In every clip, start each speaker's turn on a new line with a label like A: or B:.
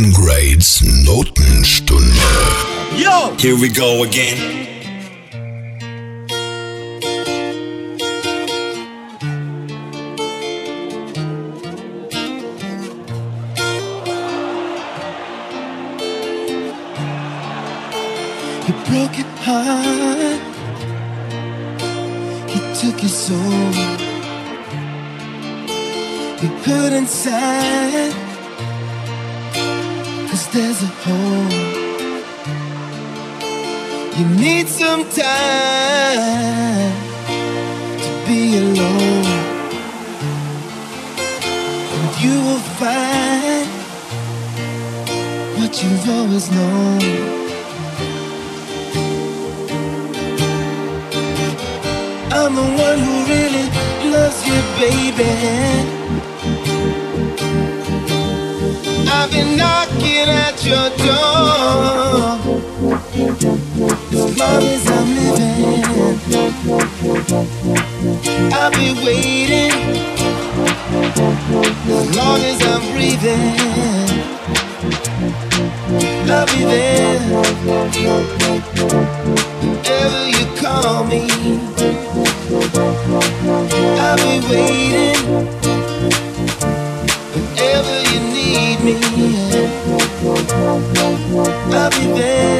A: Sam Grade's Notenstunde.
B: Yo! Here we go again.
C: He broke your heart. He took your soul. He put inside. There's a hole. You need some time to be alone. And you will find what you've always known. I'm the one who really loves you, baby. I've been knocking at your door. As long as I'm living, I'll be waiting. As long as I'm breathing, I'll be there. Whenever you call me, I'll be waiting. I'll be there.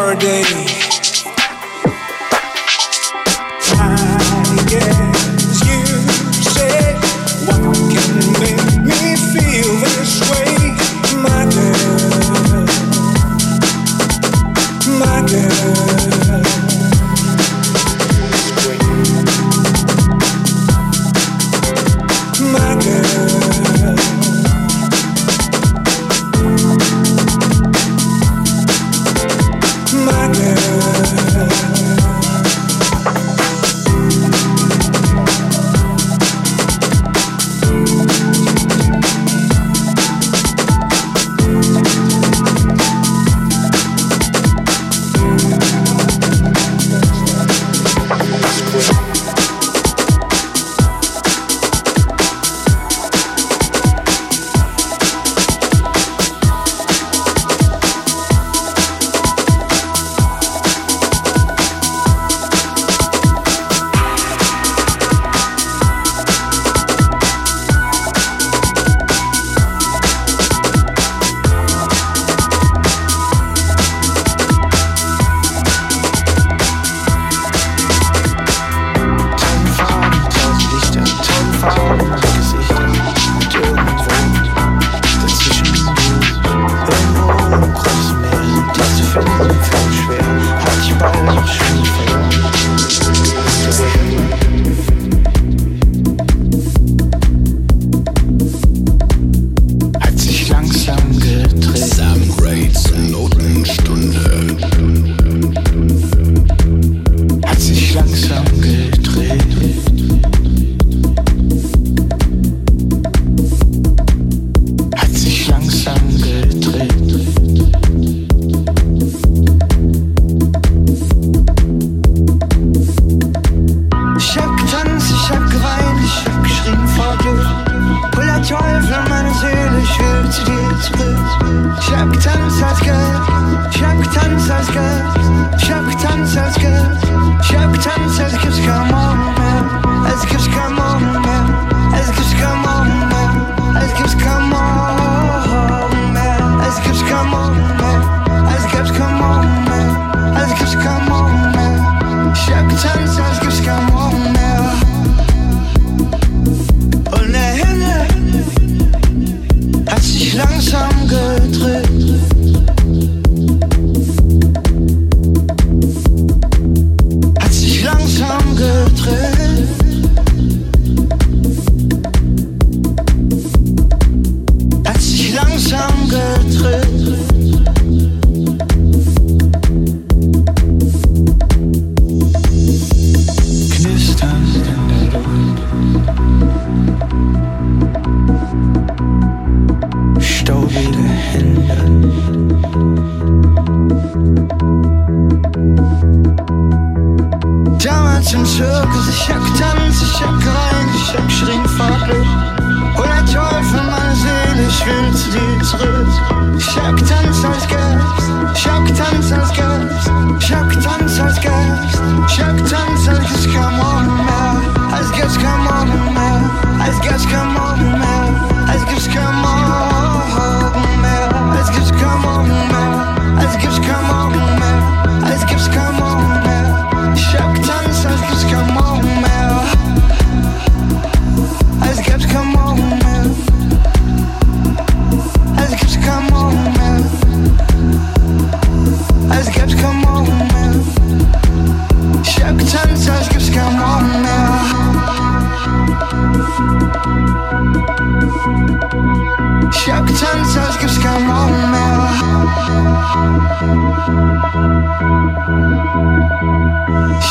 C: Not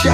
D: Ich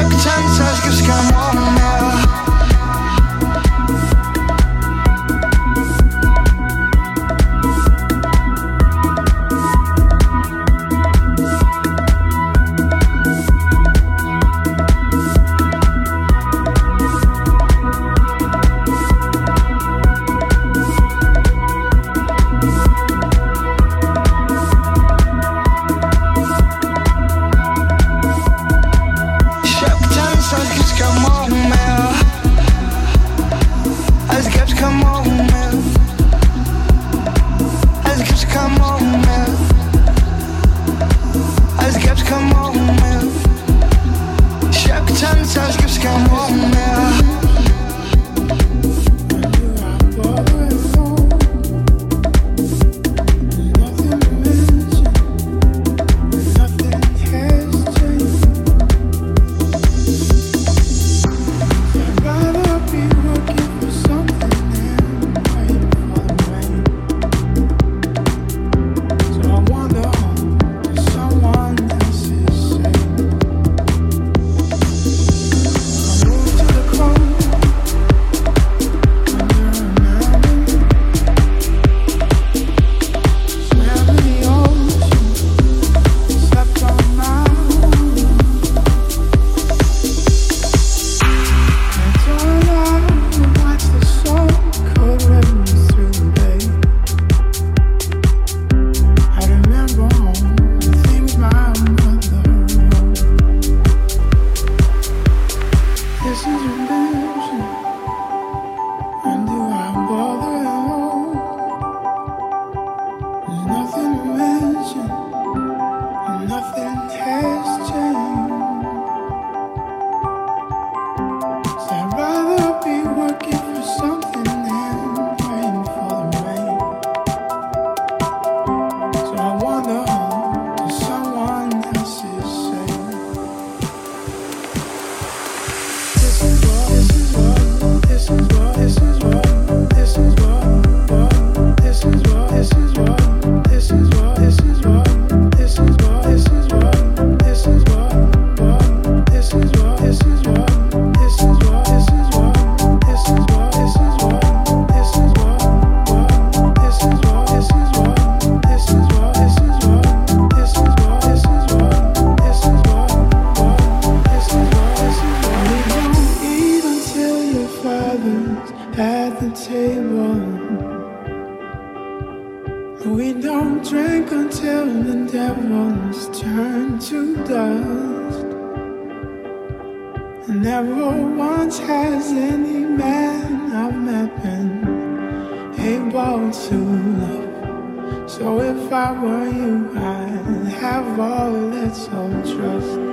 E: all its own trust.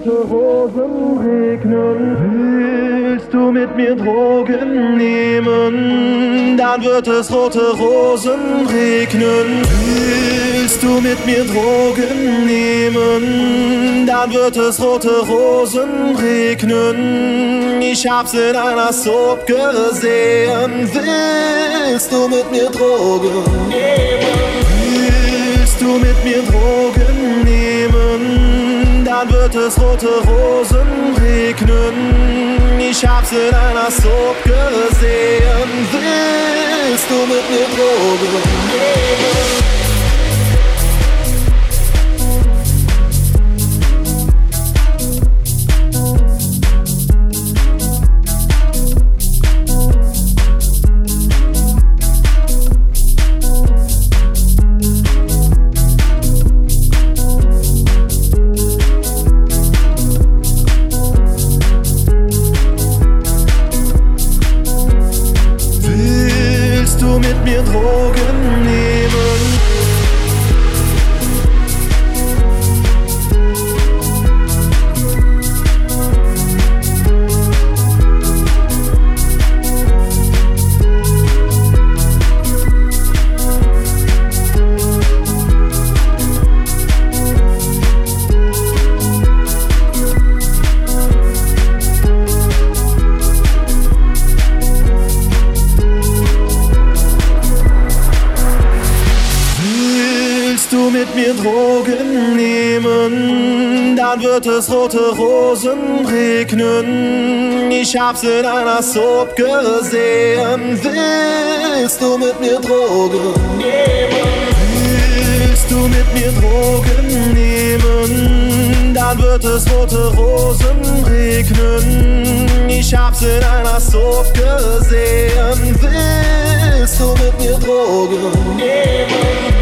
E: rote Rosen regnen. Willst du mit
F: mir Drogen nehmen? Dann wird es rote Rosen regnen. Willst du mit mir Drogen nehmen? Dann wird es rote Rosen regnen. Ich hab's in einer Soap gesehen. Willst du mit mir Drogen nehmen? Willst du mit mir Drogen nehmen? Dann wird es rote Rosen regnen. Ich hab's in einer Soap gesehen. Willst du mit mir Drogen nehmen? Nehmen, dann wird es rote Rosen regnen. Ich hab's in einer Soap gesehen. Willst du mit mir Drogen nehmen? Willst du mit mir Drogen nehmen, dann wird es rote Rosen regnen. Ich hab's in einer Soap gesehen. Willst du mit mir Drogen nehmen?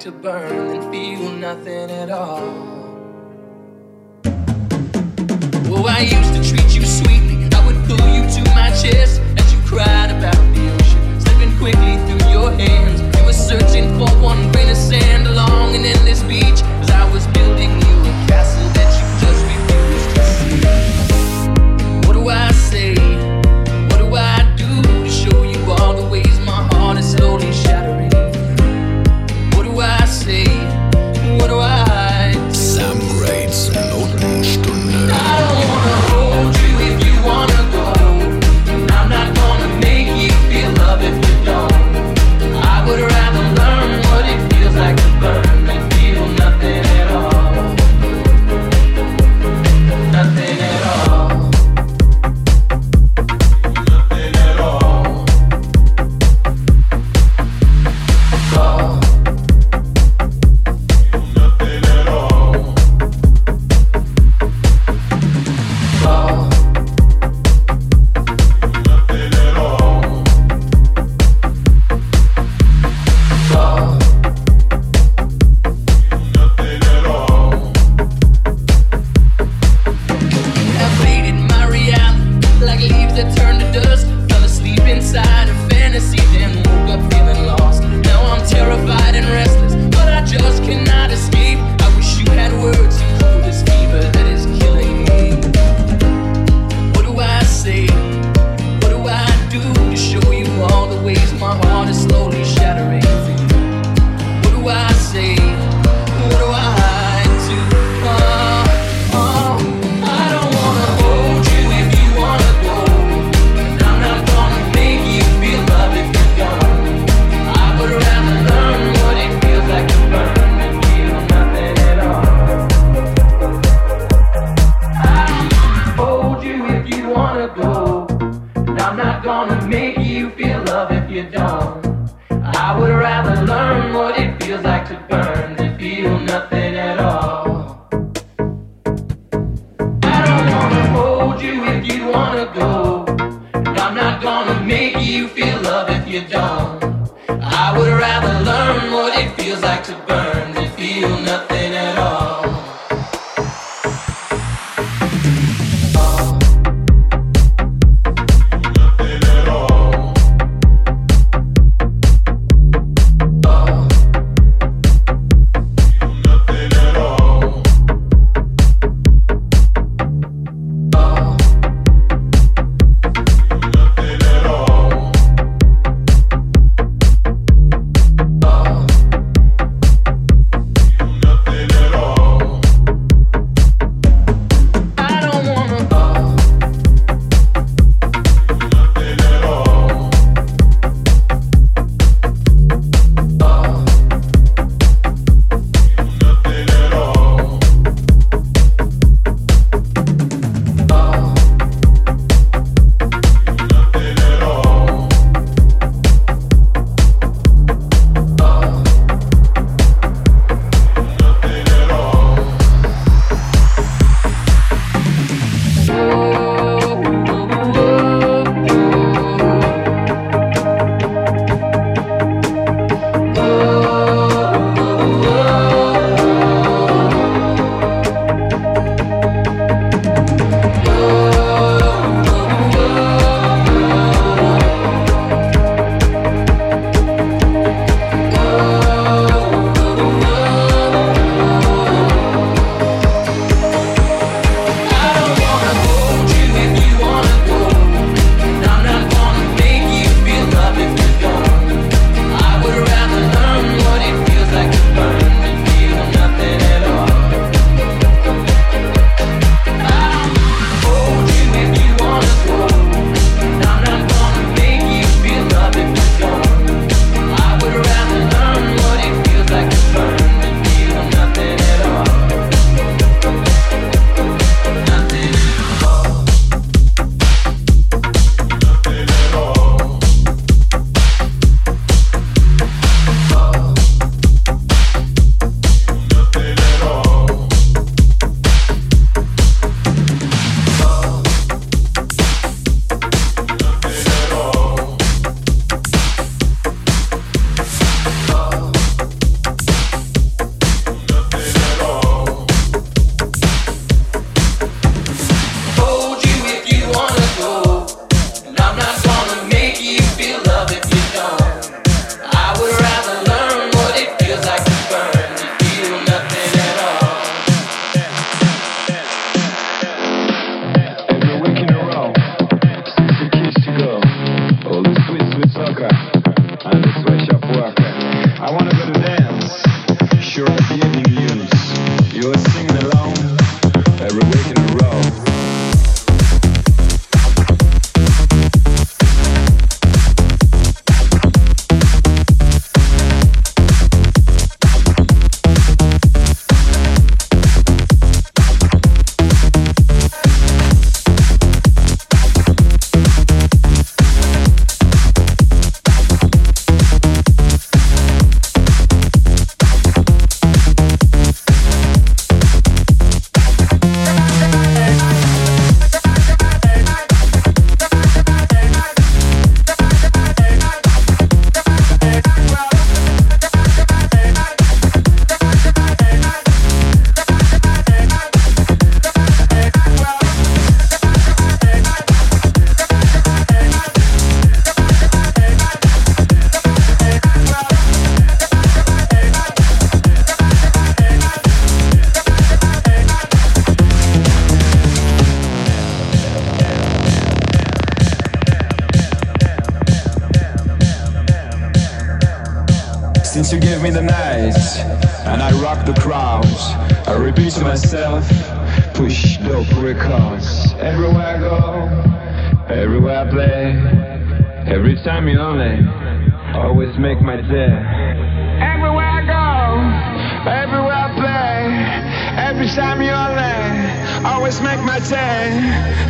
G: To
H: burn to gave me the nights And
I: I rock the crowds. I repeat to
G: myself Push dope records. Everywhere I go Everywhere I play Every time you're lonely Always make my day. Everywhere I go Everywhere I play Every time you're lonely Always make my day.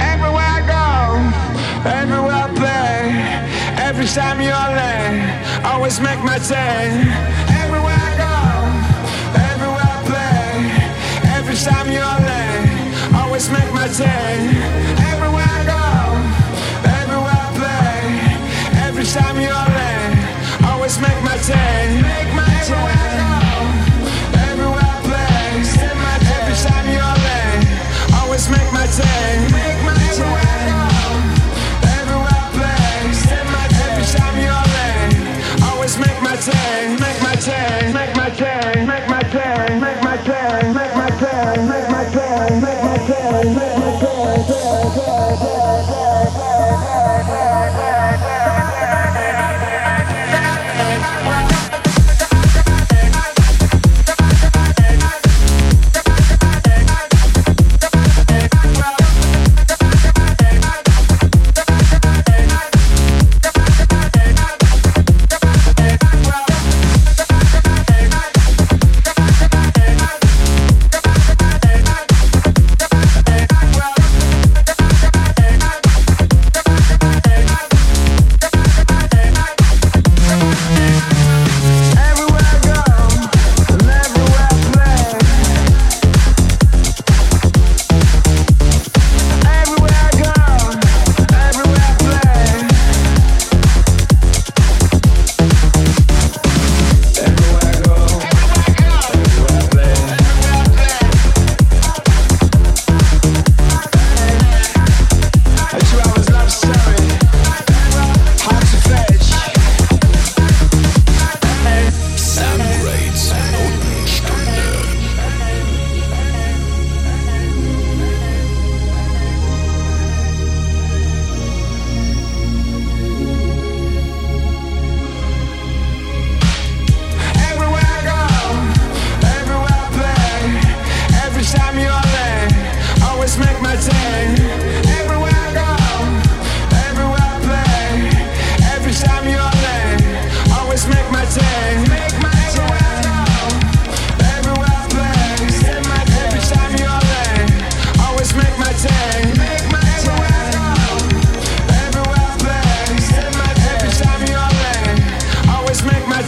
G: Everywhere I go Everywhere I play Every time you're late, always make my day. take Everywhere I go, everywhere I play Every time you're late, always make my day.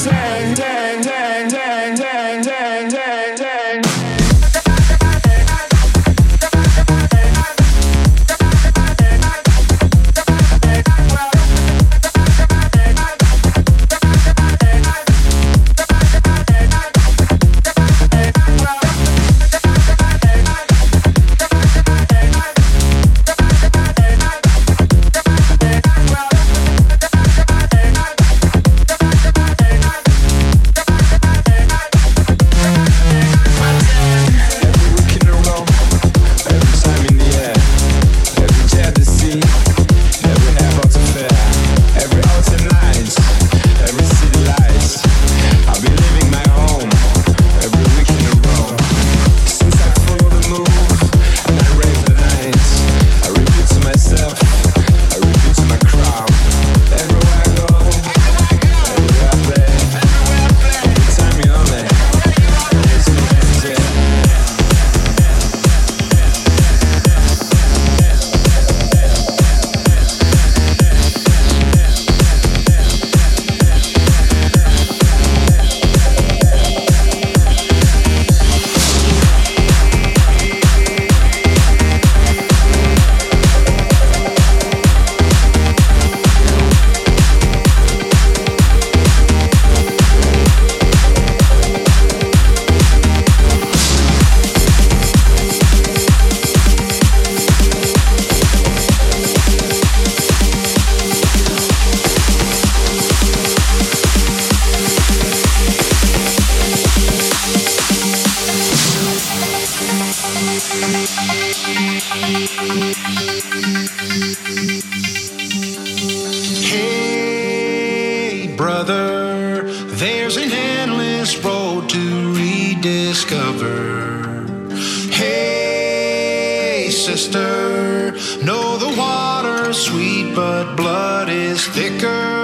G: day, day.
J: Hey, brother, there's an endless road to rediscover. Hey, sister, know the water's sweet, but blood is thicker.